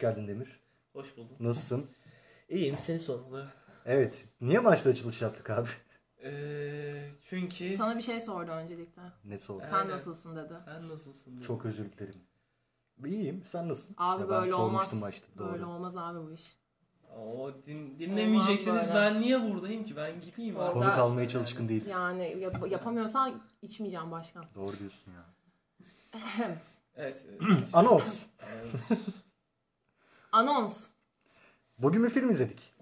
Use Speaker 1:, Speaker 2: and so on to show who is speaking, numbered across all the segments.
Speaker 1: Hoş geldin Demir.
Speaker 2: Hoş buldum.
Speaker 1: Nasılsın?
Speaker 2: İyiyim seni sormalı.
Speaker 1: Evet. Niye maçta açılış yaptık abi?
Speaker 2: Ee, çünkü
Speaker 3: Sana bir şey sordu öncelikle.
Speaker 1: Net oldu.
Speaker 3: Sen
Speaker 2: Aynen.
Speaker 3: nasılsın dedi.
Speaker 2: sen nasılsın? dedi.
Speaker 1: Çok özür dilerim. İyiyim. Sen nasılsın?
Speaker 3: Abi
Speaker 1: Ya
Speaker 3: böyle olmaz.
Speaker 1: Maçta. Doğru.
Speaker 3: Böyle olmaz abi bu iş.
Speaker 2: Oo, din, dinlemeyeceksiniz. Ben niye buradayım ki? Ben gideyim
Speaker 3: Orada-
Speaker 1: kalmaya çalışkın değil.
Speaker 3: Yani yap- yapamıyorsan içmeyeceğim başkan.
Speaker 1: Doğru diyorsun ya.
Speaker 2: Evet. Evet.
Speaker 3: Anons.
Speaker 1: Bugün bir film izledik.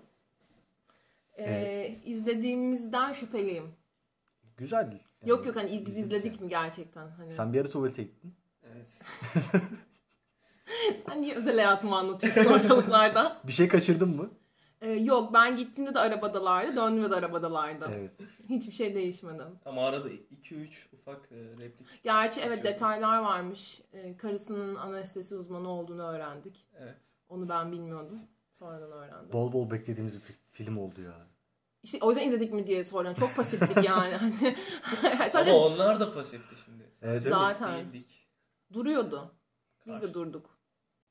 Speaker 3: Ee, izlediğimizden şüpheliyim.
Speaker 1: Güzel. Yani
Speaker 3: yok yok hani biz
Speaker 1: izledik
Speaker 3: izledik
Speaker 1: yani.
Speaker 3: mi gerçekten? Hani.
Speaker 1: Sen bir ara tuvalete gittin.
Speaker 2: evet.
Speaker 3: Sen niye özel hayatımı anlatıyorsun ortalıklarda?
Speaker 1: Bir şey kaçırdın mı?
Speaker 3: Ee, yok ben gittiğimde de arabadalardı, döndüğümde de arabadalardı.
Speaker 1: Evet.
Speaker 3: Hiçbir şey değişmedi.
Speaker 2: Ama arada 2-3 ufak e, replik.
Speaker 3: Gerçi evet detaylar varmış. Ee, karısının anestezi uzmanı olduğunu öğrendik.
Speaker 2: Evet.
Speaker 3: Onu ben bilmiyordum. Sonradan öğrendim.
Speaker 1: Bol bol beklediğimiz bir film oldu ya.
Speaker 3: İşte o yüzden izledik mi diye soruyorum. Çok pasiftik yani. Hani Sadece
Speaker 2: Ama onlar da pasifti şimdi.
Speaker 1: Evet,
Speaker 3: Zaten.
Speaker 2: değildik.
Speaker 3: duruyordu. Biz de
Speaker 2: Karşı.
Speaker 3: durduk.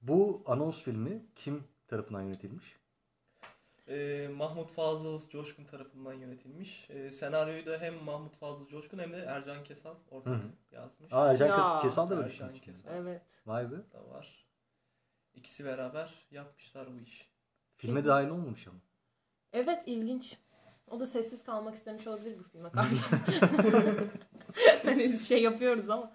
Speaker 1: Bu anons filmi kim tarafından yönetilmiş?
Speaker 2: Ee, Mahmut Fazıl Coşkun tarafından yönetilmiş. Ee, senaryoyu da hem Mahmut Fazıl Coşkun hem de Ercan Kesal ortak yazmış.
Speaker 1: Aa Ercan
Speaker 3: Ya.
Speaker 1: Kes- Kesal da böyle
Speaker 2: Ercan
Speaker 1: işin içinde.
Speaker 2: Kesal.
Speaker 3: Evet.
Speaker 1: Vay be.
Speaker 2: da var. İkisi beraber yapmışlar bu işi.
Speaker 1: Filme dahil olmamış ama.
Speaker 3: Evet ilginç. O da sessiz kalmak istemiş olabilir bu filme karşı. hani şey yapıyoruz ama.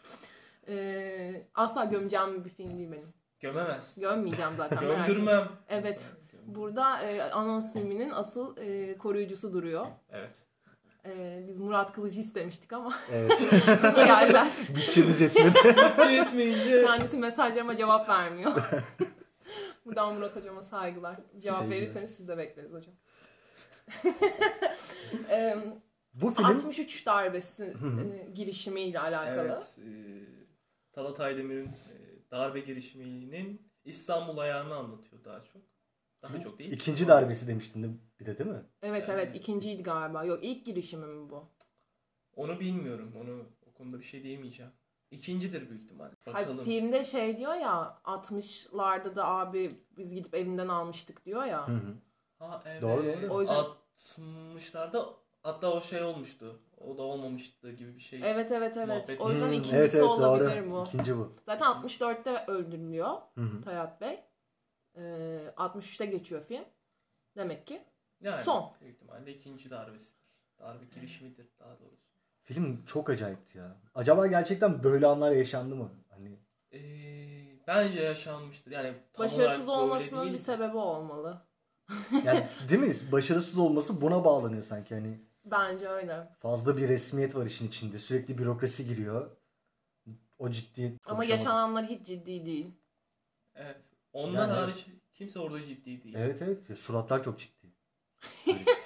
Speaker 3: Ee, asla gömeceğim bir film değil benim.
Speaker 2: Gömemez.
Speaker 3: Gömmeyeceğim zaten.
Speaker 2: Gömdürmem.
Speaker 3: Evet. Burada e, anons filminin asıl e, koruyucusu duruyor.
Speaker 2: Evet.
Speaker 3: E, biz Murat Kılıcı istemiştik ama
Speaker 1: Evet.
Speaker 3: geldiler.
Speaker 1: Bütçemiz yetmedi.
Speaker 2: Bütçe yetmeyince.
Speaker 3: Kendisi mesajlarıma cevap vermiyor. Buradan Murat hocama saygılar. Cevap
Speaker 1: Sevgiler.
Speaker 3: verirseniz siz de bekleriz hocam.
Speaker 1: Bu film
Speaker 3: 63 darbesi girişimiyle alakalı.
Speaker 2: Evet. E, Talat Aydemir'in e, darbe girişiminin İstanbul ayağını anlatıyor daha çok. Daha çok değil.
Speaker 1: ikinci darbesi demiştin de bir de değil mi?
Speaker 3: Evet
Speaker 2: Yani-
Speaker 3: evet ikinciydi galiba. Yok ilk girişimi mi bu?
Speaker 2: Onu bilmiyorum. Onu o konuda bir şey diyemeyeceğim. İkincidir büyük ihtimal.
Speaker 3: Hayır,
Speaker 2: Bakalım.
Speaker 3: filmde şey diyor ya 60'larda da abi biz gidip evinden almıştık diyor ya.
Speaker 1: Hı hı.
Speaker 2: Ha, evet.
Speaker 1: Doğru, doğru.
Speaker 3: O yüzden-
Speaker 2: 60'larda hatta o şey olmuştu. O da olmamıştı gibi bir şey.
Speaker 3: Evet evet evet.
Speaker 2: Muhabbet.
Speaker 3: O yüzden
Speaker 1: Hmm,
Speaker 3: ikincisi
Speaker 1: evet, evet,
Speaker 3: olabilir
Speaker 1: doğru.
Speaker 3: bu.
Speaker 1: İkinci bu.
Speaker 3: Zaten 64'te öldürülüyor
Speaker 1: Hı hı.
Speaker 3: Tayyat Bey. Ee, 63'te geçiyor film. Demek ki.
Speaker 2: Yani
Speaker 3: Son.
Speaker 2: Büyük ihtimalle ikinci darbesidir. Darbe girişimidir daha doğrusu.
Speaker 1: Film çok acayipti ya. Acaba gerçekten böyle anlar yaşandı mı? Hani
Speaker 2: Ee, bence yaşanmıştır. Yani tam
Speaker 3: Başarısız olmasının bir sebebi olmalı.
Speaker 1: yani değil mi? Başarısız olması buna bağlanıyor sanki. Hani
Speaker 3: Bence öyle.
Speaker 1: fazla bir resmiyet var işin içinde. Sürekli bürokrasi giriyor. O ciddi
Speaker 3: Ama yaşananlar hiç ciddi değil.
Speaker 2: Evet. Ondan
Speaker 1: Yani-
Speaker 2: hariç kimse orada ciddi değil.
Speaker 1: Evet evet. Ya, suratlar çok ciddi.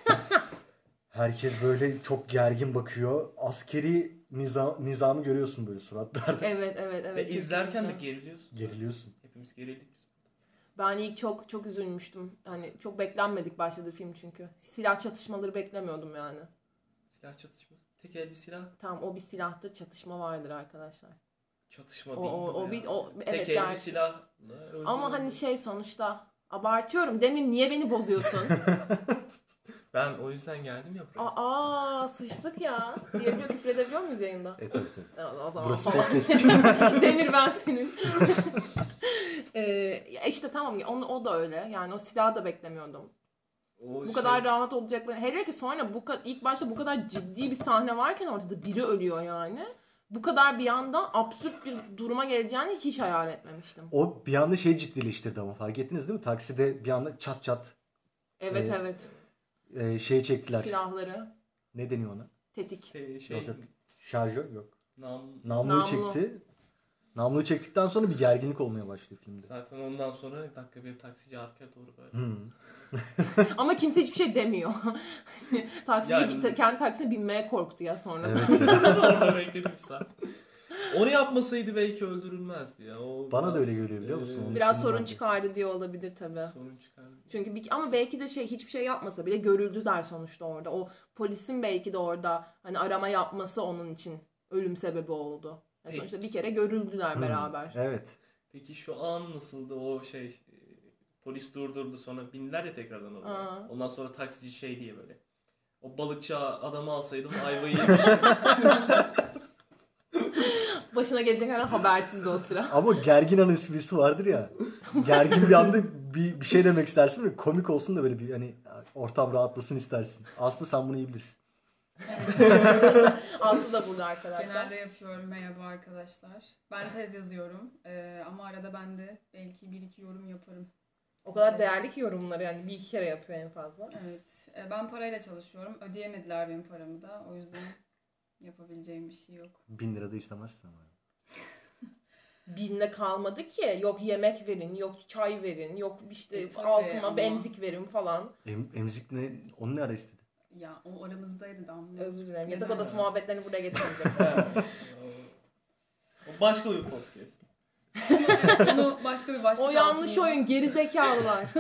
Speaker 1: Herkes böyle çok gergin bakıyor. Askeri nizam, nizamı görüyorsun böyle suratlarda.
Speaker 3: Evet evet evet.
Speaker 2: Ve izlerken de geriliyorsun.
Speaker 1: Geriliyorsun.
Speaker 2: Hepimiz gerildik biz.
Speaker 3: Ben ilk çok çok üzülmüştüm. Hani çok beklenmedik başladı film çünkü. Silah çatışmaları beklemiyordum yani.
Speaker 2: Silah çatışması. Tek el bir silah
Speaker 3: Tamam o bir silahtır çatışma vardır arkadaşlar.
Speaker 2: çatışma
Speaker 3: O-
Speaker 2: değil.
Speaker 3: o- o bir- o- evet,
Speaker 2: Tek el bir silah.
Speaker 3: Ama hani şey sonuçta abartıyorum. Demin niye beni bozuyorsun?
Speaker 2: Ben o yüzden geldim ya buraya.
Speaker 3: Aa sıçtık ya. Diyebiliyor küfür edebiliyor muyuz yayında?
Speaker 1: E tabii tabii.
Speaker 3: Ya, O zaman
Speaker 1: Burası
Speaker 3: falan.
Speaker 1: podcast.
Speaker 3: Demir ben senin. ee, işte tamam onu, o da öyle. Yani o silahı da beklemiyordum.
Speaker 2: O
Speaker 3: Bu
Speaker 2: şey-
Speaker 3: kadar rahat olacakları. Hele ki sonra bu ilk başta bu kadar ciddi bir sahne varken ortada biri ölüyor yani. Bu kadar bir anda absürt bir duruma geleceğini hiç hayal etmemiştim.
Speaker 1: o bir anda şey ciddileştirdi ama fark ettiniz değil mi? Takside bir anda çat çat
Speaker 3: Evet
Speaker 1: Ee,
Speaker 3: evet.
Speaker 1: E, şey çektiler.
Speaker 3: Silahları,
Speaker 1: Ne deniyor ona?
Speaker 3: tetik.
Speaker 2: Şey, şey
Speaker 1: Yok, yok. Şarjör yok.
Speaker 2: nam,
Speaker 1: Namluyu
Speaker 3: Namlu.
Speaker 1: çekti. Namluyu çektikten sonra bir gerginlik olmaya başlıyor filmde.
Speaker 2: zaten ondan sonra dakika bir taksici arkaya doğru böyle.
Speaker 1: Hmm.
Speaker 3: Ama kimse hiçbir şey demiyor. Taksici
Speaker 2: Yani-
Speaker 3: kendi taksine binmeye korktu ya sonra.
Speaker 1: Evet.
Speaker 2: Orada bekledim sen. Onu yapmasaydı belki öldürülmezdi ya. O
Speaker 1: Bana da öyle geliyor biliyor musun? Onun
Speaker 3: Biraz sorun
Speaker 1: bence.
Speaker 3: çıkardı diye olabilir tabii.
Speaker 2: sorun çıkardı.
Speaker 3: Çünkü bir, ama belki de şey hiçbir şey yapmasa bile görüldüler sonuçta orada. O polisin belki de orada hani arama yapması onun için ölüm sebebi oldu. Yani
Speaker 2: Peki.
Speaker 3: sonuçta bir kere görüldüler
Speaker 1: Hı,
Speaker 3: beraber.
Speaker 1: Evet.
Speaker 2: Peki şu an nasıldı o şey e, polis durdurdu sonra bindiler ya tekrardan oraya.
Speaker 3: Aa.
Speaker 2: Ondan sonra taksici şey diye böyle. O balıkçı adamı alsaydım ayvayı yemiştim.
Speaker 3: Başına gelecek her an habersizdi o sıra.
Speaker 1: Ama gergin an esprisi vardır ya. Gergin bir anda bir, bir şey demek istersin ve komik olsun da böyle bir hani ortam rahatlasın istersin. Aslı sen bunu iyi bilirsin.
Speaker 3: Aslı da burada arkadaşlar.
Speaker 4: Genelde yapıyorum. Merhaba arkadaşlar. Ben tez yazıyorum. Ee, ama arada ben de belki bir iki yorum yaparım.
Speaker 3: O kadar değerli ki yorumları yani bir iki kere yapıyor en fazla.
Speaker 4: Evet. Ee, ben parayla çalışıyorum. Ödeyemediler benim paramı da. O yüzden yapabileceğim bir şey yok.
Speaker 1: Bin lira da istemezsin ama.
Speaker 3: Binle kalmadı ki. Yok yemek verin, yok çay verin, yok işte
Speaker 4: E,
Speaker 3: altıma
Speaker 4: ama-
Speaker 3: emzik verin falan.
Speaker 1: Em, emzik ne? Onu ne ara istedi?
Speaker 4: Ya o aramızdaydı Damla.
Speaker 3: Özür dilerim. Yatak odası muhabbetlerini buraya getirmeyeceğim.
Speaker 2: başka bir podcast.
Speaker 4: Onu, onu başka bir başlık
Speaker 3: o yanlış
Speaker 4: altında-
Speaker 3: oyun geri zekalılar.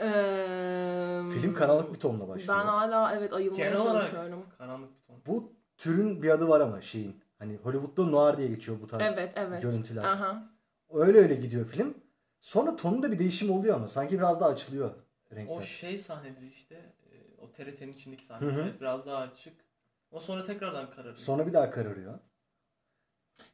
Speaker 3: Eee,
Speaker 1: Film karanlık bir tonla başlıyor.
Speaker 3: Ben hala evet ayılmaya
Speaker 2: Genel
Speaker 3: çalışıyorum.
Speaker 2: Karanlık bir ton.
Speaker 1: Bu türün bir adı var ama şeyin. Hani Hollywood'da noir diye geçiyor bu tarz
Speaker 3: Evet evet.
Speaker 1: görüntüler.
Speaker 3: Aha.
Speaker 1: Öyle öyle gidiyor film. Sonra tonunda bir değişim oluyor ama sanki biraz daha açılıyor renkler.
Speaker 2: O şey sahneleri işte e, o TRT'nin içindeki
Speaker 1: Hı
Speaker 2: sahneler
Speaker 1: hı.
Speaker 2: biraz daha açık. O sonra tekrardan kararıyor.
Speaker 1: Sonra bir daha kararıyor.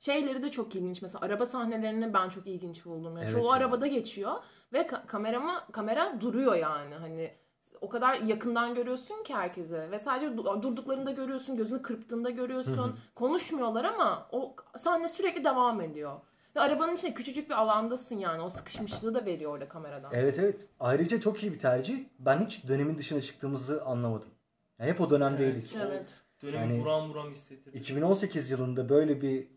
Speaker 3: Şeyleri de çok ilginç. Mesela araba sahnelerini ben çok ilginç buldum. Yani
Speaker 1: Evet
Speaker 3: çoğu
Speaker 1: ya.
Speaker 3: arabada geçiyor ve ka- kamerama kamera duruyor yani. Hani o kadar yakından görüyorsun ki herkese ve sadece du- durduklarında görüyorsun, gözünü kırptığında görüyorsun. Konuşmuyorlar ama o sahne sürekli devam ediyor. Ve arabanın içinde küçücük bir alandasın yani. O sıkışmışlığı da veriyor orada kameradan.
Speaker 1: Evet evet. Ayrıca çok iyi bir tercih. Ben hiç dönemin dışına çıktığımızı anlamadım. Yani hep o dönemdeydik.
Speaker 2: Evet.
Speaker 3: Evet.
Speaker 2: Dönemi
Speaker 1: Yani-
Speaker 2: buram buram hissettirdi.
Speaker 1: 2018 yılında böyle bir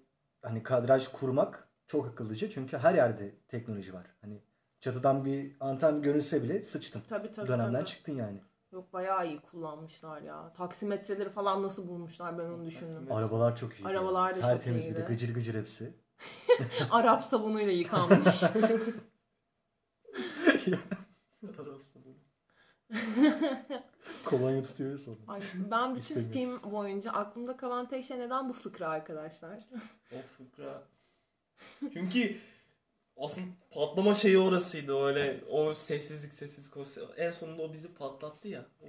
Speaker 1: hani kadraj kurmak çok akıllıca. Çünkü her yerde teknoloji var. Hani çatıdan bir anten görünse bile sıçtım.
Speaker 3: Tabii tabii.
Speaker 1: Dönemden
Speaker 3: tabii.
Speaker 1: çıktın yani.
Speaker 3: Yok bayağı iyi kullanmışlar ya. Taksimetreleri falan nasıl bulmuşlar ben onu düşündüm.
Speaker 1: Arabalar çok iyi.
Speaker 3: Arabalar da çok
Speaker 1: Tertemiz bir
Speaker 3: iyiydi.
Speaker 1: de gıcır gıcır hepsi.
Speaker 3: Arap sabunuyla yıkanmış.
Speaker 1: Kolonya tutuyor ya sonra.
Speaker 3: Ay, ben bütün
Speaker 1: İstemiyorum.
Speaker 3: film boyunca aklımda kalan tek şey neden bu fıkra arkadaşlar?
Speaker 2: O fıkra. Çünkü asıl patlama şeyi orasıydı öyle o sessizlik sessizlik o se- en sonunda o bizi patlattı ya. O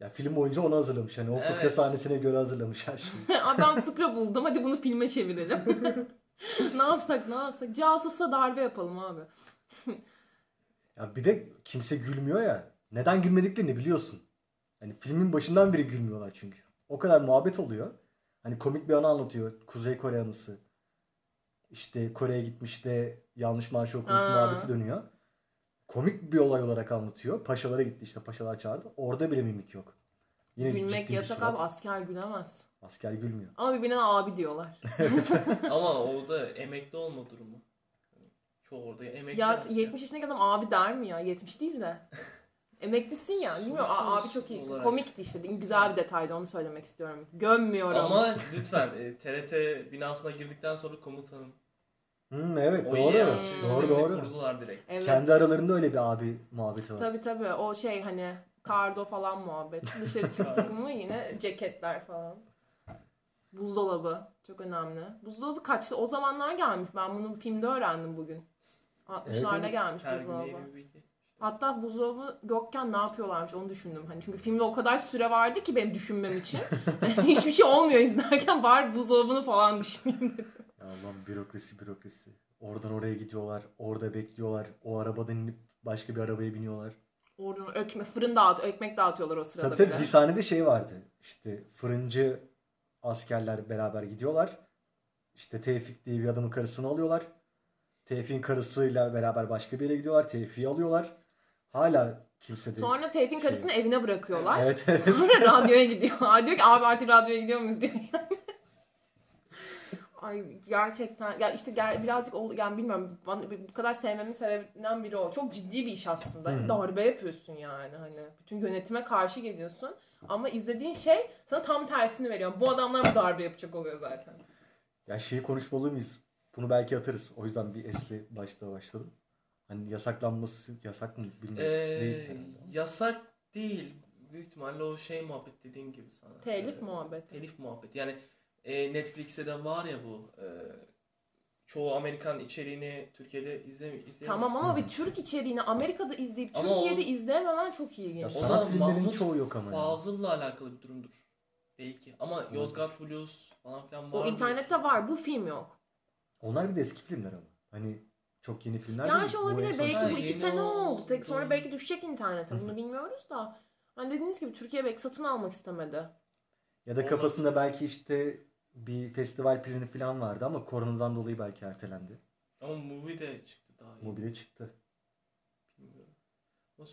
Speaker 1: Ya film boyunca onu hazırlamış. Hani o fıkra
Speaker 2: Evet.
Speaker 1: sahnesine göre hazırlamış her şeyi.
Speaker 3: Adam fıkra buldum hadi bunu filme çevirelim. ne yapsak ne yapsak? Casusa darbe yapalım abi.
Speaker 1: Ya bir de kimse gülmüyor ya. Neden gülmediklerini biliyorsun. Hani filmin başından beri gülmüyorlar çünkü. O kadar muhabbet oluyor. Hani komik bir anı anlatıyor. Kuzey Kore anısı. İşte Kore'ye gitmiş de yanlış marşı okumuş
Speaker 3: Aa.
Speaker 1: muhabbeti dönüyor. Komik bir olay olarak anlatıyor. Paşalara gitti işte paşalar çağırdı. Orada bile mimik yok. Yine
Speaker 3: Gülmek yasak abi asker gülemez.
Speaker 1: Asker gülmüyor.
Speaker 3: Ama birbirine abi diyorlar.
Speaker 2: ama o da emekli olma durumu. Çoğu orada emekli.
Speaker 3: ya
Speaker 2: asker.
Speaker 3: 70 yaşındaki adam abi der mi ya? 70 değil de. Emeklisin ya. Bilmiyorum a- abi çok iyi.
Speaker 2: olarak.
Speaker 3: Komikti işte. Güzel bir detaydı onu söylemek istiyorum. Gömmüyorum.
Speaker 2: Ama lütfen e, TRT binasına girdikten sonra komutanım.
Speaker 1: Hmm, evet
Speaker 2: O
Speaker 1: doğru.
Speaker 2: iyi
Speaker 3: Hmm.
Speaker 1: Doğru doğru.
Speaker 2: Kurdular direkt.
Speaker 3: Evet.
Speaker 1: Kendi aralarında öyle bir abi muhabbeti var.
Speaker 3: Tabii tabii o şey hani kardo falan muhabbet. Dışarı çıktık mı yine ceketler falan. Buzdolabı çok önemli. Buzdolabı kaçtı? O zamanlar gelmiş. Ben bunu filmde öğrendim bugün. 60'larda
Speaker 1: evet.
Speaker 3: gelmiş
Speaker 2: Her
Speaker 3: buzdolabı. Hatta buzdolabı yokken ne yapıyorlarmış onu düşündüm. Hani çünkü filmde o kadar süre vardı ki benim düşünmem için. Hiçbir şey olmuyor izlerken bari buzdolabını falan düşüneyim dedim.
Speaker 1: Ya Allah'ım bürokrasi bürokrasi. Oradan oraya gidiyorlar. Orada bekliyorlar. O arabadan inip başka bir arabaya biniyorlar.
Speaker 3: Oradan ekmek, fırın dağıt, ekmek dağıtıyorlar o sırada
Speaker 1: Tabii tabii
Speaker 3: bir de.
Speaker 1: bir sahnede şey vardı. İşte fırıncı askerler beraber gidiyorlar. İşte Tevfik diye bir adamın karısını alıyorlar. Tevfik'in karısıyla beraber başka bir yere gidiyorlar. Tevfik'i alıyorlar. Hala kimse de...
Speaker 3: Sonra Tevfik'in
Speaker 1: Şey-
Speaker 3: karısını evine bırakıyorlar.
Speaker 1: Evet evet.
Speaker 3: Sonra radyoya gidiyor. Diyor ki abi artık radyoya gidiyor muyuz diyor yani. Ay gerçekten ya işte ger- birazcık ol, yani bilmiyorum bana, bu kadar sevmemin sebebinden biri o. Çok ciddi bir iş aslında.
Speaker 1: Hı.
Speaker 3: Darbe yapıyorsun yani hani. Bütün yönetime karşı geliyorsun. Ama izlediğin şey sana tam tersini veriyor. Bu adamlar bu darbe yapacak oluyor zaten.
Speaker 1: Ya şeyi konuşmalı mıyız? Bunu belki atarız. O yüzden bir esli başta başladım. Hani yasaklanması yasak mı bilmiyorum.
Speaker 2: Ee,
Speaker 1: Değil herhalde.
Speaker 2: yasak değil. Büyük ihtimalle o şey muhabbet dediğin gibi sana.
Speaker 3: Telif
Speaker 2: Ee,
Speaker 3: muhabbeti.
Speaker 2: Telif muhabbet. Yani e, Netflix'te de var ya bu. e, çoğu Amerikan içeriğini Türkiye'de izleyemiyorsun.
Speaker 3: Tamam ama bir Türk içeriğini Amerika'da izleyip
Speaker 2: Ama
Speaker 3: Türkiye'de
Speaker 2: o-
Speaker 3: izleyememen çok
Speaker 1: Ya
Speaker 3: ilginç.
Speaker 2: O
Speaker 1: sanat
Speaker 2: da
Speaker 1: filmlerinin
Speaker 2: Mahmut
Speaker 1: çoğu yok ama. yani.
Speaker 2: Fazıl'la alakalı bir durumdur. Belki. Ama Yozgat Blues falan filan var.
Speaker 3: O internette var. Bu film yok.
Speaker 1: Onlar bir de eski filmler ama. Hani çok yeni filmler
Speaker 3: Yani
Speaker 1: değil.
Speaker 3: şey olabilir. Belki bu iki sene oldu. Tek sonra
Speaker 2: Doğru.
Speaker 3: belki düşecek internete. Bunu bilmiyoruz da. Hani dediğiniz gibi Türkiye belki satın almak istemedi.
Speaker 1: Ya da kafasında belki işte bir festival planı falan vardı ama koronadan dolayı belki ertelendi.
Speaker 2: Ama movie de çıktı daha iyi.
Speaker 1: Mobile çıktı.
Speaker 2: Bilmiyorum. Ama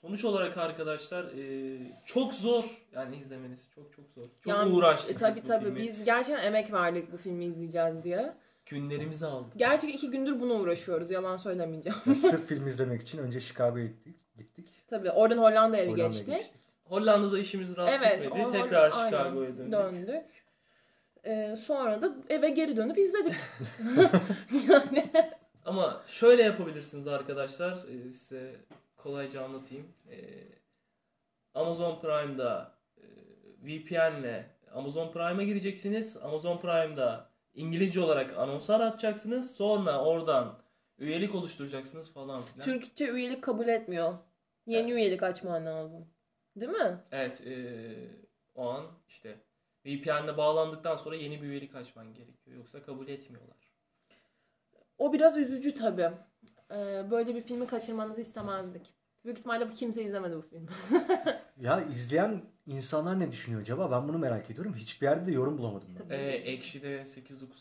Speaker 2: sonuç olarak arkadaşlar e, çok zor yani izlemeniz çok çok zor. Çok
Speaker 3: Yani,
Speaker 2: uğraştık
Speaker 3: E, tabii
Speaker 2: biz bu
Speaker 3: tabii.
Speaker 2: filmi.
Speaker 3: Biz gerçekten emek verdik bu filmi izleyeceğiz diye.
Speaker 2: Günlerimizi aldık.
Speaker 3: Gerçekten iki gündür buna uğraşıyoruz. Yalan söylemeyeceğim.
Speaker 1: Ya sırf film izlemek için önce Chicago'ya gittik. gittik.
Speaker 3: tabii oradan Hollanda'ya bir
Speaker 1: Hollanda'ya
Speaker 3: geçtik.
Speaker 1: geçtik.
Speaker 2: Hollanda'da işimiz rast
Speaker 3: Evet.
Speaker 2: gitmedi.
Speaker 3: o-
Speaker 2: Tekrar
Speaker 3: aynen,
Speaker 2: Chicago'ya döndük.
Speaker 3: döndük. Ee, sonra da eve geri dönüp izledik. yani
Speaker 2: Ama şöyle yapabilirsiniz arkadaşlar. Ee, size kolayca anlatayım. Ee, Amazon Prime'da e, VPN'le Amazon Prime'a gireceksiniz. Amazon Prime'da İngilizce olarak anonslar açacaksınız. Sonra oradan üyelik oluşturacaksınız falan filan.
Speaker 3: Türkçe üyelik kabul etmiyor. Yeni üyelik açman lazım. Değil mi?
Speaker 2: Evet, e, o an işte VPN'le bağlandıktan sonra yeni bir üyelik açman gerekiyor. Yoksa kabul etmiyorlar.
Speaker 3: O biraz üzücü tabii. Ee, böyle bir filmi kaçırmanızı istemezdik. Büyük ihtimalle bu kimse izlemedi bu filmi.
Speaker 1: Ya izleyen insanlar ne düşünüyor acaba? Ben bunu merak ediyorum. Hiçbir yerde de yorum bulamadım ben.
Speaker 2: E, Ekşi'de 8-9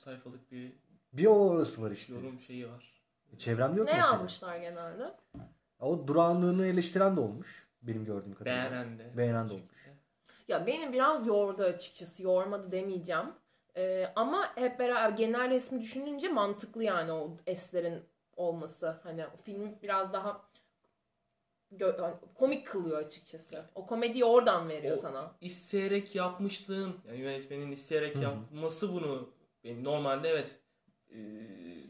Speaker 2: sayfalık bir
Speaker 1: Bir o orası var işte.
Speaker 2: yorum şeyi var.
Speaker 1: Çevremde yok
Speaker 3: ne
Speaker 1: mesela.
Speaker 3: yazmışlar genelde?
Speaker 1: O durağanlığını eleştiren de olmuş. Benim gördüğüm kadarıyla.
Speaker 2: Beğenen de.
Speaker 1: Beğenen de olmuş.
Speaker 3: Ya beni biraz yordu açıkçası. Yormadı demeyeceğim. Ee, ama hep beraber genel resmi düşününce mantıklı yani o eslerin olması. Hani o filmi biraz daha komik kılıyor açıkçası. O komediyi oradan veriyor
Speaker 2: O-
Speaker 3: sana.
Speaker 2: İsteyerek yapmışlığın, yani yönetmenin isteyerek yapması bunu benim normalde evet e,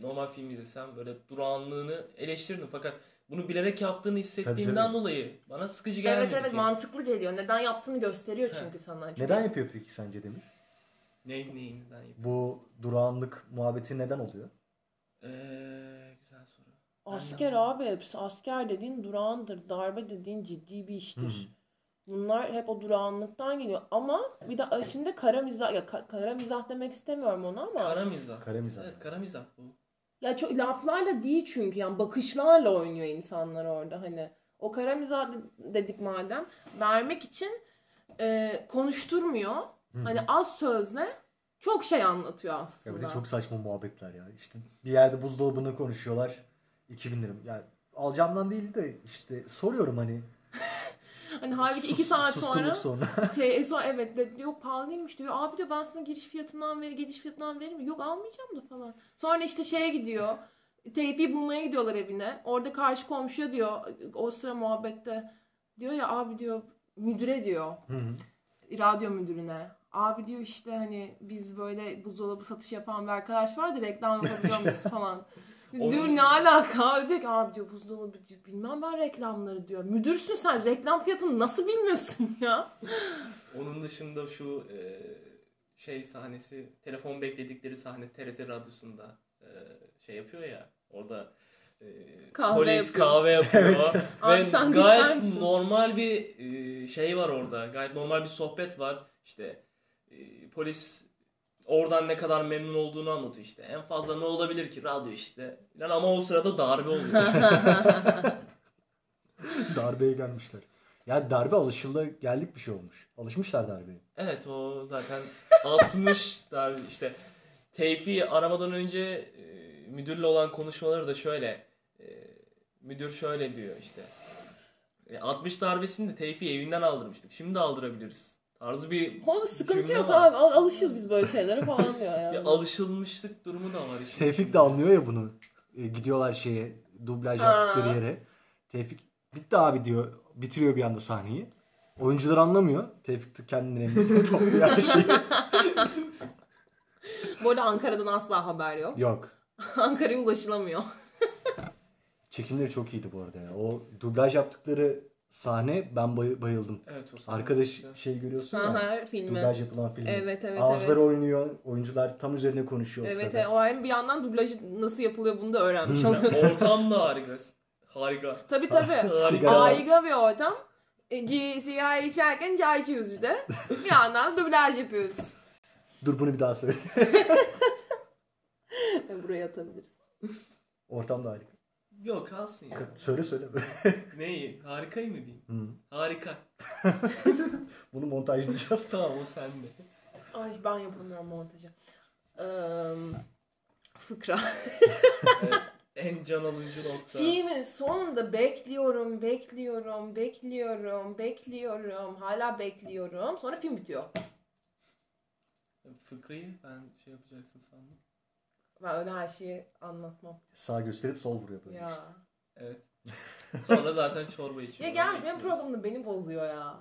Speaker 2: normal film izlesem böyle durağanlığını eleştirirdim fakat bunu bilerek yaptığını hissettiğimden
Speaker 1: tabii.
Speaker 2: dolayı bana sıkıcı gelmedi.
Speaker 3: Evet evet
Speaker 2: film.
Speaker 3: mantıklı geliyor. Neden yaptığını gösteriyor
Speaker 2: He.
Speaker 3: çünkü sana. Çünkü
Speaker 1: Neden yapıyor peki sence Demir?
Speaker 2: Ne, neyin neden yapıyor?
Speaker 1: Bu durağanlık muhabbeti neden oluyor?
Speaker 2: Ee, güzel
Speaker 3: Asker abi hepsi. Asker dediğin durağandır. Darbe dediğin ciddi bir iştir.
Speaker 1: Hı hı.
Speaker 3: Bunlar hep o durağanlıktan geliyor. Ama bir de şimdi kara mizah, ya ka- kara mizah demek istemiyorum ona ama.
Speaker 2: Kara mizah.
Speaker 1: Kara mizah.
Speaker 2: Evet kara mizah bu.
Speaker 3: Ya çok laflarla değil çünkü yani bakışlarla oynuyor insanlar orada hani. O kara mizah de- dedik madem vermek için e, konuşturmuyor.
Speaker 1: Hı.
Speaker 3: Hani az sözle çok şey anlatıyor
Speaker 1: Ya
Speaker 3: aslında.
Speaker 1: bir de çok saçma muhabbetler ya. İşte bir yerde buzdolabını konuşuyorlar. 2000 lira. Yani alacağımdan değil de işte soruyorum hani.
Speaker 3: Hani halbuki iki
Speaker 1: sus-
Speaker 3: saat
Speaker 1: suskunluk
Speaker 3: sonra
Speaker 1: sonra.
Speaker 3: şey, sonra evet de, yok pahalıymış diyor. Abi diyor ben sana giriş fiyatından ver, gidiş fiyatından veririm. Yok almayacağım da falan. Sonra işte şeye gidiyor. Tevfik'i bulmaya gidiyorlar evine. Orada karşı komşuya diyor o sıra muhabbette diyor ya abi diyor müdüre diyor
Speaker 1: Hı hı.
Speaker 3: radyo müdürüne. Abi diyor işte hani biz böyle buzdolabı satış yapan bir arkadaş vardı reklam yapabiliyor muyuz falan.
Speaker 2: Onun-
Speaker 3: Diyor ne alaka? Abi diyor ki abi diyor buzdolabı diyor, bilmem ben reklamları diyor. Müdürsün sen reklam fiyatını nasıl bilmiyorsun ya?
Speaker 2: Onun dışında şu e, şey sahnesi, telefon bekledikleri sahne TRT radyosunda e, şey yapıyor ya. Orada e,
Speaker 3: Kahve
Speaker 2: polis
Speaker 3: yapıyor.
Speaker 2: kahve yapıyor.
Speaker 1: Evet.
Speaker 3: Abi
Speaker 2: Ve
Speaker 3: sen
Speaker 2: gayet normal bir e, şey var orada. Gayet normal bir sohbet var. İşte e, polis oradan ne kadar memnun olduğunu anlatıyor işte. En fazla ne olabilir ki? Radyo işte. Yani ama o sırada darbe oluyor.
Speaker 1: Darbeye gelmişler. Yani darbe alışıldı geldik bir şey olmuş. Alışmışlar darbeye.
Speaker 2: Evet o zaten 60 darbe işte Tevfik'i aramadan önce e, müdürle olan konuşmaları da şöyle. E, müdür şöyle diyor işte. E, 60 darbesini de Tevfik'i evinden aldırmıştık. Şimdi de aldırabiliriz. Tarzı bir
Speaker 3: Onda sıkıntı yok
Speaker 2: var.
Speaker 3: abi. Al- Alışız biz böyle şeylere falan diyor yani.
Speaker 2: Ya alışılmışlık durumu da var işte.
Speaker 1: Tevfik de anlıyor ya bunu. E, gidiyorlar şeye dublaj
Speaker 3: Ha.
Speaker 1: yaptıkları yere. Tevfik bitti abi diyor. Bitiriyor bir anda sahneyi. Oyuncular anlamıyor. Tevfik de kendine topluyor her şeyi.
Speaker 3: Bu arada Ankara'dan asla haber yok.
Speaker 1: Yok.
Speaker 3: Ankara'ya ulaşılamıyor.
Speaker 1: Çekimleri çok iyiydi bu arada ya. O dublaj yaptıkları sahne ben bay- bayıldım.
Speaker 2: Evet o sahne
Speaker 1: Arkadaş şey görüyorsun
Speaker 3: Ha
Speaker 1: ya.
Speaker 3: ha filmi.
Speaker 1: Dublaj yapılan filmi.
Speaker 3: Evet, evet,
Speaker 1: Ağızları
Speaker 3: evet.
Speaker 1: oynuyor. Oyuncular tam üzerine konuşuyor o
Speaker 3: Evet, evet, o hem bir yandan dublajı nasıl yapılıyor bunu da öğrenmiş oluyorsun.
Speaker 2: Ortam da harika. Harika.
Speaker 3: tabii tabii. Harika bir ortam. E, sigara içerken çay içiyoruz bir de. Bir yandan dublaj yapıyoruz.
Speaker 1: Dur bunu bir daha söyle.
Speaker 3: Buraya atabiliriz.
Speaker 1: Ortam da harika.
Speaker 2: Yok kalsın ya.
Speaker 1: Söyle söyle.
Speaker 2: Neyi? Harikayı mı diyeyim?
Speaker 1: Hı.
Speaker 2: Harika.
Speaker 1: Bunu montajlayacağız.
Speaker 2: Tamam o sende.
Speaker 3: Ay ben yapamıyorum montajı. Ee, fıkra.
Speaker 2: Evet, en can alıcı nokta.
Speaker 3: Filmin sonunda bekliyorum, bekliyorum, bekliyorum, bekliyorum. Hala bekliyorum. Sonra film bitiyor.
Speaker 2: Fıkrayı ben şey yapacaksın sandım.
Speaker 3: Ben öyle her şeyi anlatmam.
Speaker 1: Sağ gösterip sol vuruyor böyle
Speaker 3: Ya.
Speaker 1: işte.
Speaker 2: Evet. Sonra zaten çorba
Speaker 3: Ya
Speaker 2: içiyorum.
Speaker 3: gelmiş benim programda beni bozuyor ya.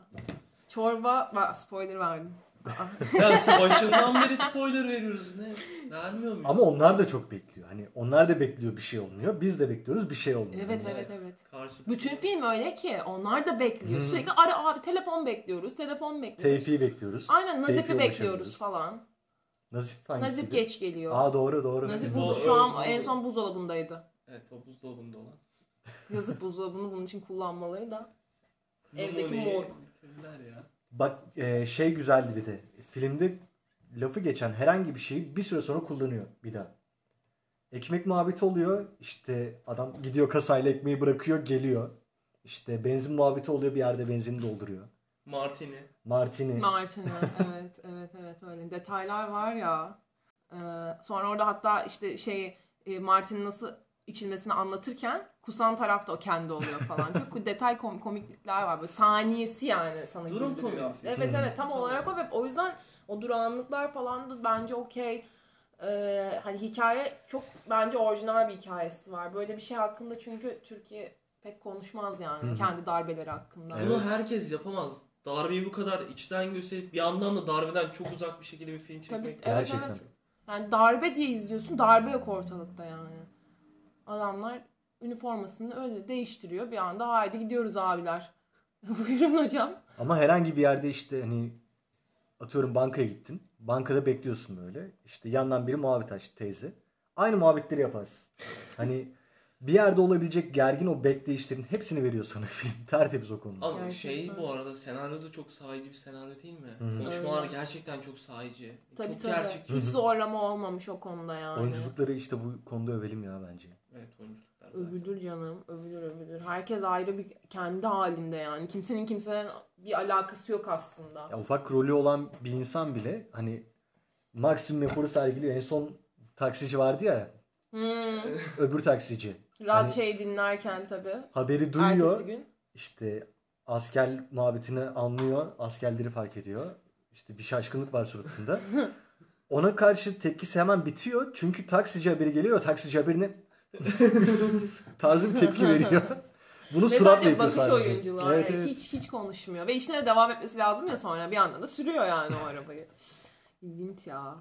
Speaker 3: Çorba, bak spoiler verdim.
Speaker 2: Ya başından beri spoiler veriyoruz ne? Vermiyor muyuz?
Speaker 1: Ama onlar da çok bekliyor. Hani onlar da bekliyor bir şey olmuyor. Biz de bekliyoruz bir şey olmuyor.
Speaker 3: Evet evet evet.
Speaker 2: Karşı
Speaker 3: Bütün film öyle ki onlar da bekliyor. Sürekli ara abi telefon bekliyoruz, telefon bekliyoruz.
Speaker 1: Tevfik'i bekliyoruz.
Speaker 3: Aynen Nazif'i bekliyoruz
Speaker 1: ulaşamıyoruz.
Speaker 3: falan.
Speaker 1: Nazif hangisiydi?
Speaker 3: Nazif geç geliyor.
Speaker 1: Aa doğru doğru.
Speaker 3: Nazif
Speaker 2: Bu-
Speaker 3: buz- şu an en son buzdolabındaydı.
Speaker 2: Evet o buzdolabında olan.
Speaker 3: Yazık buzdolabını bunun için kullanmaları da. Evdeki morg.
Speaker 2: bitirdiler ya.
Speaker 1: Bak e, şey güzeldi bir de. Filmde lafı geçen herhangi bir şeyi bir süre sonra kullanıyor bir daha. Ekmek muhabbeti oluyor. İşte adam gidiyor kasayla ekmeği bırakıyor geliyor. İşte benzin muhabbeti oluyor bir yerde benzin dolduruyor.
Speaker 2: Martini.
Speaker 1: Martini.
Speaker 3: Martin'i. evet, evet, evet öyle. Detaylar var ya. Ee, sonra orada hatta işte şey e, Martin'in nasıl içilmesini anlatırken kusan taraf da o kendi oluyor falan. Çok detay kom- komiklikler var. Böyle saniyesi yani sana
Speaker 2: Durum
Speaker 3: güldürüyor.
Speaker 2: komedisi.
Speaker 3: Evet evet tam olarak o ve o yüzden o durağanlıklar falan da bence okey. Ee, hani hikaye çok bence orijinal bir hikayesi var. Böyle bir şey hakkında çünkü Türkiye pek konuşmaz yani kendi darbeleri hakkında.
Speaker 1: Evet.
Speaker 2: Bunu herkes yapamaz. Darbeyi bu kadar içten gösterip bir yandan da darbeden çok uzak bir şekilde bir film
Speaker 3: Tabii
Speaker 2: çekmek.
Speaker 3: evet
Speaker 1: Gerçekten.
Speaker 3: evet. Yani darbe diye izliyorsun. Darbe yok ortalıkta yani. Adamlar üniformasını öyle değiştiriyor. Bir anda haydi gidiyoruz abiler. Buyurun hocam.
Speaker 1: Ama herhangi bir yerde işte hani atıyorum bankaya gittin. Bankada bekliyorsun böyle. İşte yandan biri muhabbet açtı teyze. Aynı muhabbetleri yaparsın. Hani bir yerde olabilecek gergin o bekleyişlerin hepsini veriyor sana film. Tertemiz o konuda.
Speaker 2: Ama
Speaker 3: Gerçekten.
Speaker 2: şey bu arada senaryo da çok sahici bir senaryo değil mi?
Speaker 1: Hı hı.
Speaker 2: Konuşmalar
Speaker 3: Öyle.
Speaker 2: gerçekten çok sahici.
Speaker 3: Tabii
Speaker 2: çok
Speaker 3: tabii.
Speaker 2: gerçekçi.
Speaker 3: Hiç zorlama olmamış o konuda yani.
Speaker 1: Oyunculukları işte bu konuda övelim ya bence.
Speaker 2: Evet oyunculuklar zaten.
Speaker 3: Övülür canım. Övülür övülür. Herkes ayrı bir kendi halinde yani. Kimsenin kimseden bir alakası yok aslında.
Speaker 1: Ya ufak rolü olan bir insan bile hani maksimum eforu sergiliyor. En son taksici vardı ya
Speaker 3: Hmm.
Speaker 1: öbür taksici.
Speaker 3: Rahat
Speaker 1: Hani-
Speaker 3: şey dinlerken tabii.
Speaker 1: Haberi duyuyor.
Speaker 3: Ertesi gün.
Speaker 1: işte asker muhabbetini anlıyor. Askerleri fark ediyor. İşte bir şaşkınlık var suratında. Ona karşı tepkisi hemen bitiyor. Çünkü taksici haberi geliyor. Taksici haberine tarzı bir tepki veriyor. Bunu
Speaker 3: Ve
Speaker 1: suratla yapıyor
Speaker 3: bakış
Speaker 1: sadece.
Speaker 3: oyunculuğu.
Speaker 1: Evet,
Speaker 3: yani
Speaker 1: evet.
Speaker 3: Hiç hiç konuşmuyor. Ve işine de devam etmesi lazım ya sonra. Bir yandan da sürüyor yani o arabayı. İlginç ya.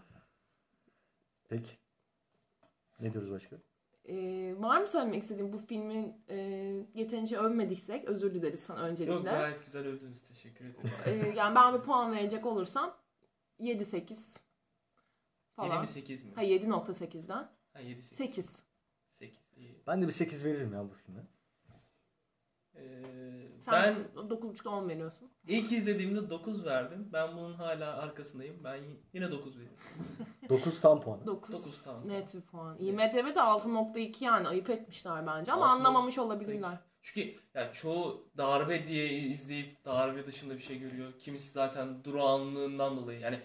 Speaker 1: Peki. Ne diyoruz başka?
Speaker 3: Ee, var mı söylemek istediğin bu filmin e, yeterince övmediksek özür dileriz sana
Speaker 2: Yok
Speaker 3: öncelikle.
Speaker 2: gayet güzel övdünüz. Teşekkür ederim.
Speaker 3: Ee, yani ben bir puan verecek olursam 7-8
Speaker 2: 7
Speaker 3: falan.
Speaker 2: mi 8 mi?
Speaker 3: Ha 7.8'den
Speaker 2: Ha 7 8.
Speaker 3: 8.
Speaker 2: 8 iyi.
Speaker 1: Ben de bir 8 veririm ya bu filme.
Speaker 2: Ee,
Speaker 3: Sen
Speaker 2: ben
Speaker 3: 9.5'da 10 veriyorsun.
Speaker 2: ilk izlediğimde 9 verdim. Ben bunun hala arkasındayım. Ben yine 9 veriyorum.
Speaker 1: 9 tam puan.
Speaker 3: 9.
Speaker 2: Dokuz tamam.
Speaker 3: Net bir puan. IMDb'de 6.2 yani ayıp etmişler bence ama
Speaker 2: Altı
Speaker 3: anlamamış olabilirler.
Speaker 2: Çünkü ya çoğu darbe diye izleyip darbe dışında bir şey görüyor. Kimisi zaten durağanlığından dolayı. Yani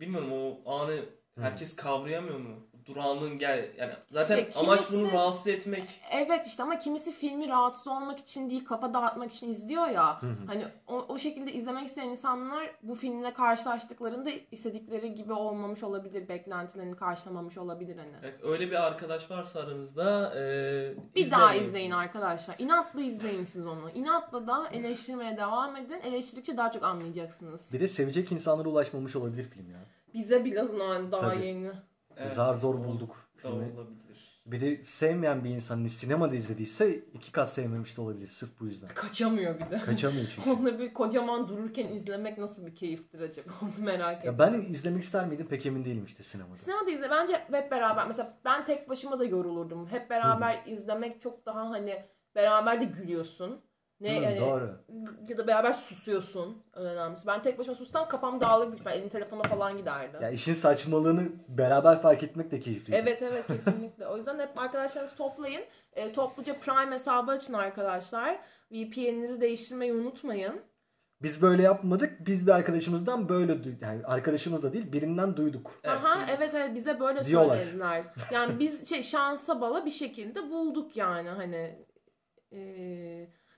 Speaker 2: bilmiyorum o anı herkes kavrayamıyor mu? Durağanlığın gel yani zaten
Speaker 3: Ya kimisi-
Speaker 2: amaç bunu rahatsız etmek.
Speaker 3: Evet işte ama kimisi filmi rahatsız olmak için değil kafa dağıtmak için izliyor ya.
Speaker 1: Hı hı.
Speaker 3: Hani o, o şekilde izlemek isteyen insanlar bu filmle karşılaştıklarında istedikleri gibi olmamış olabilir. Beklentilerini karşılamamış olabilir hani.
Speaker 2: Evet öyle bir arkadaş varsa aranızda e,
Speaker 3: Bir daha
Speaker 2: izlemeyin.
Speaker 3: izleyin arkadaşlar. İnatla izleyin siz onu. İnatla da eleştirmeye devam edin. Eleştirdikçe daha çok anlayacaksınız.
Speaker 1: Bir de sevecek insanlara ulaşmamış olabilir film ya.
Speaker 3: Bize biraz daha
Speaker 1: Tabii.
Speaker 3: yeni.
Speaker 2: Evet,
Speaker 1: Zar zor
Speaker 2: o
Speaker 1: bulduk filmi.
Speaker 2: olabilir.
Speaker 1: Bir de sevmeyen bir insan hani sinemada izlediyse iki kat sevmemiş de olabilir sırf bu yüzden.
Speaker 3: Kaçamıyor bir de.
Speaker 1: Kaçamıyor çünkü.
Speaker 3: Onları bir kocaman dururken izlemek nasıl bir keyiftir acaba onu merak
Speaker 1: Ya
Speaker 3: ettim.
Speaker 1: ben izlemek ister miydim pek emin değilim işte sinemada.
Speaker 3: Sinemada izle bence hep beraber mesela ben tek başıma da yorulurdum. Hep beraber izlemek çok daha hani beraber de gülüyorsun. Ne
Speaker 1: Hı,
Speaker 3: yani
Speaker 1: doğru.
Speaker 3: ya da beraber susuyorsun önemlisi. Ben tek başıma sussam kafam dağılır büyük. Elim telefona falan giderdi.
Speaker 1: Ya işin saçmalığını beraber fark etmek de keyifli.
Speaker 3: Evet evet kesinlikle. O yüzden hep arkadaşlarınızı toplayın. E, topluca Prime hesabı açın arkadaşlar. VPN'inizi değiştirmeyi unutmayın.
Speaker 1: Biz böyle yapmadık. Biz bir arkadaşımızdan böyle duyduk. Yani arkadaşımız da değil birinden duyduk.
Speaker 2: Evet,
Speaker 3: Aha evet evet bize böyle
Speaker 1: Diyorlar.
Speaker 3: söylediler. Yani biz şey şansa bala bir şekilde bulduk yani hani e,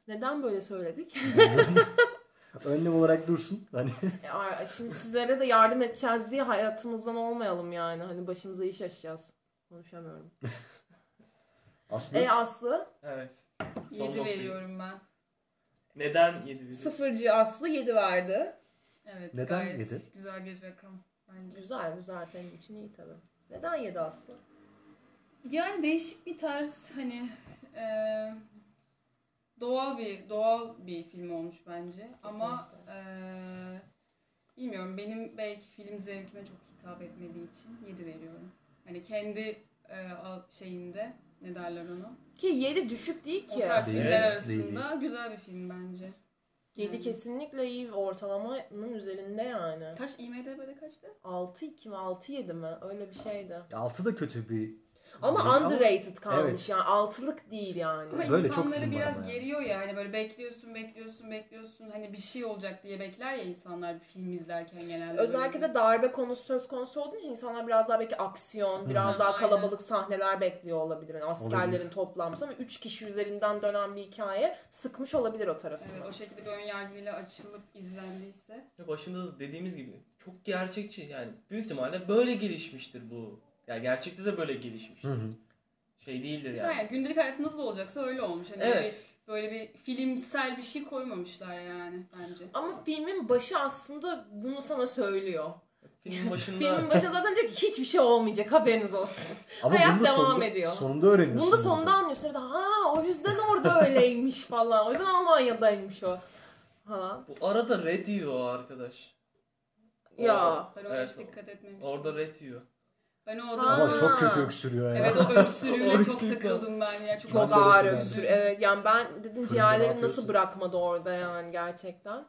Speaker 3: neden böyle söyledik?
Speaker 1: Önlem olarak dursun. Hani
Speaker 3: E, a- Şimdi sizlere de yardım edeceğiz diye hayatımızdan olmayalım yani. Hani başımıza iş açacağız. Konuşamıyorum.
Speaker 1: aslında
Speaker 3: E Aslı?
Speaker 2: Evet. Son
Speaker 4: 7
Speaker 2: noktayı-
Speaker 4: veriyorum ben.
Speaker 2: Neden 7 veriyorsun?
Speaker 3: Sıfırcı Aslı 7 verdi.
Speaker 4: Evet
Speaker 1: Neden
Speaker 4: gayet
Speaker 1: yedi?
Speaker 4: güzel bir rakam bence.
Speaker 3: Güzel güzel senin için iyi tabii. Neden 7 Aslı?
Speaker 4: Yani değişik bir tarz hani e, doğal bir doğal bir film olmuş bence. Ama e, bilmiyorum benim belki film zevkime çok hitap etmediği için 7 veriyorum. Hani kendi e, şeyinde ne derler ona?
Speaker 3: Ki 7 düşük değil
Speaker 4: O
Speaker 3: ki.
Speaker 4: tarz
Speaker 1: Değil,
Speaker 4: filmler
Speaker 1: değil,
Speaker 4: arasında güzel bir film bence.
Speaker 3: 7
Speaker 4: Yani.
Speaker 3: kesinlikle iyi ortalamanın üzerinde yani.
Speaker 4: Kaç IMDb'de kaçtı?
Speaker 3: 6-2 mi 6-7 mi öyle bir şeydi.
Speaker 1: altı da kötü bir
Speaker 3: Ama
Speaker 1: değil
Speaker 3: underrated kalmış
Speaker 1: Evet.
Speaker 3: yani altılık değil yani.
Speaker 4: Ama
Speaker 1: Böyle çok
Speaker 4: insanları
Speaker 1: var
Speaker 4: biraz
Speaker 1: ama yani.
Speaker 4: geriyor ya hani böyle bekliyorsun bekliyorsun bekliyorsun hani bir şey olacak diye bekler ya insanlar bir film izlerken genelde.
Speaker 3: Özellikle
Speaker 4: böyle.
Speaker 3: de darbe konusu söz konusu olduğu için insanlar biraz daha belki aksiyon, biraz
Speaker 4: Hı.
Speaker 3: daha
Speaker 4: Aynen.
Speaker 3: kalabalık sahneler bekliyor olabilir. Yani askerlerin
Speaker 1: Olabilir.
Speaker 3: toplanması ama 3 kişi üzerinden dönen bir hikaye sıkmış olabilir o tarafını.
Speaker 4: Evet o şekilde bir ön yargıyla açılıp izlendiyse.
Speaker 2: Başında da dediğimiz gibi çok gerçekçi yani büyük ihtimalle böyle gelişmiştir bu. Yani gerçekte de böyle gelişmiştir.
Speaker 1: Hı hı.
Speaker 2: Şey değildir yani.
Speaker 4: yani gündelik hayatınızda da olacaksa öyle olmuş. Hani
Speaker 2: Evet.
Speaker 4: böyle, bir, böyle bir filmsel bir şey koymamışlar yani bence.
Speaker 3: Ama filmin başı aslında bunu sana söylüyor.
Speaker 2: Filmin başında
Speaker 3: Filmin başı zaten diyor ki hiçbir şey olmayacak haberiniz olsun.
Speaker 1: Ama
Speaker 3: Hayat devam
Speaker 1: sonunda,
Speaker 3: ediyor.
Speaker 1: sonunda öğreniyorsun.
Speaker 3: Bunu da sonunda anlıyorsun. Sonra da, Ha o yüzden orada öyleymiş falan. O yüzden Almanya'daymış o. Falan.
Speaker 2: bu arada red diyor o arkadaş.
Speaker 3: Ya.
Speaker 4: Ben
Speaker 2: Evet,
Speaker 4: hiç dikkat etmemiştim.
Speaker 2: Orada red diyor.
Speaker 4: Ben o adamı...
Speaker 1: Ama çok kötü öksürüyor ya.
Speaker 4: Evet o öksürüğüne çok takıldım ben ya. Çok,
Speaker 3: Çok ağır öksür. Evet yani ben dedim
Speaker 1: yapıyorsun?
Speaker 3: nasıl bırakmadı orada yani gerçekten.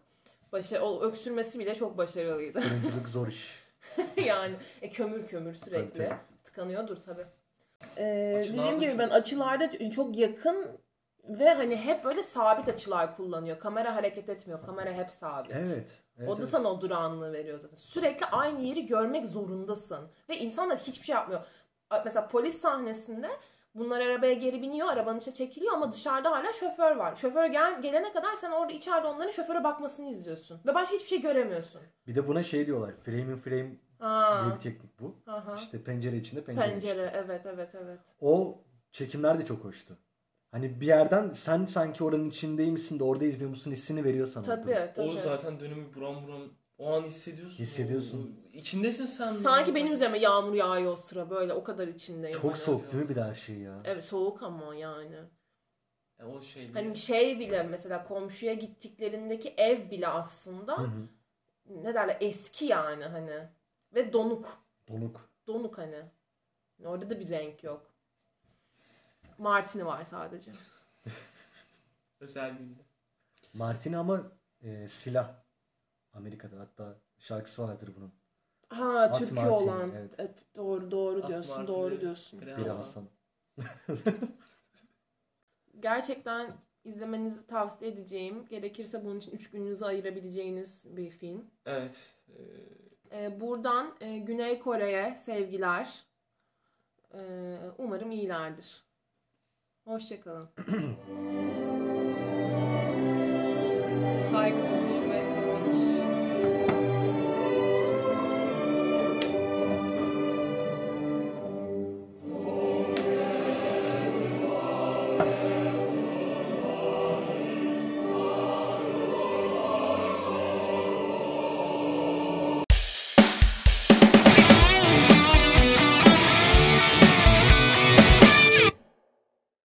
Speaker 3: Başa, o öksürmesi bile çok başarılıydı.
Speaker 1: Oyunculuk zor iş.
Speaker 3: yani e, kömür kömür sürekli.
Speaker 1: Tabii, tabii.
Speaker 3: Tıkanıyordur tabii. Ee, dediğim gibi
Speaker 2: çok-
Speaker 3: ben açılarda çok yakın ve hani hep böyle sabit açılar kullanıyor. Kamera hareket etmiyor. Kamera hep sabit.
Speaker 1: Evet. evet
Speaker 3: o da
Speaker 1: evet.
Speaker 3: sana o durağanlığı veriyor zaten. Sürekli aynı yeri görmek zorundasın. Ve insanlar hiçbir şey yapmıyor. Mesela polis sahnesinde bunlar arabaya geri biniyor, arabanın içine çekiliyor ama dışarıda hala şoför var. Şoför gel, gelene kadar sen orada içeride onların şoföre bakmasını izliyorsun. Ve başka hiçbir şey göremiyorsun.
Speaker 1: Bir de buna şey diyorlar. Frame in frame
Speaker 3: Aa,
Speaker 1: diye bir teknik bu.
Speaker 3: aha.
Speaker 1: İşte pencere içinde pencere,
Speaker 3: Pencere,
Speaker 1: içinde.
Speaker 3: evet evet evet.
Speaker 1: O çekimler de çok hoştu. Hani bir yerden sen sanki oranın içindeymişsin de orada izliyor musun hissini veriyor sana.
Speaker 3: Tabii tabii.
Speaker 2: O zaten dönümü buram buram o an hissediyorsun.
Speaker 1: Hissediyorsun.
Speaker 2: O- içindesin sen.
Speaker 3: Sanki benim üzerime yağmur yağıyor o sıra böyle o kadar içindeyim.
Speaker 1: Çok
Speaker 3: hani.
Speaker 1: soğuk değil mi bir her şey ya?
Speaker 3: Evet soğuk ama yani.
Speaker 2: Ya o şey değil.
Speaker 3: Hani şey bile mesela komşuya gittiklerindeki ev bile aslında
Speaker 1: Hı hı.
Speaker 3: ne derler eski yani hani ve donuk.
Speaker 1: Donuk.
Speaker 3: Donuk hani. Orada da bir renk yok. Martini var sadece.
Speaker 2: Özel bilgi.
Speaker 1: Martini ama e, silah. Amerika'da hatta şarkısı vardır bunun.
Speaker 3: Ha
Speaker 1: At
Speaker 3: türkü
Speaker 1: Martini,
Speaker 3: olan.
Speaker 1: evet.
Speaker 3: Evet, doğru doğru
Speaker 2: At
Speaker 3: diyorsun.
Speaker 2: Martini,
Speaker 3: Doğru diyorsun.
Speaker 2: Biri
Speaker 1: Biri
Speaker 2: Hasan.
Speaker 1: Hasan.
Speaker 3: Gerçekten izlemenizi tavsiye edeceğim. Gerekirse bunun için 3 gününüzü ayırabileceğiniz bir film.
Speaker 2: Evet. Ee,
Speaker 3: Ee, buradan e, Güney Kore'ye sevgiler. Ee, umarım iyilerdir. Hoşçakalın.
Speaker 4: Saygı duruşu.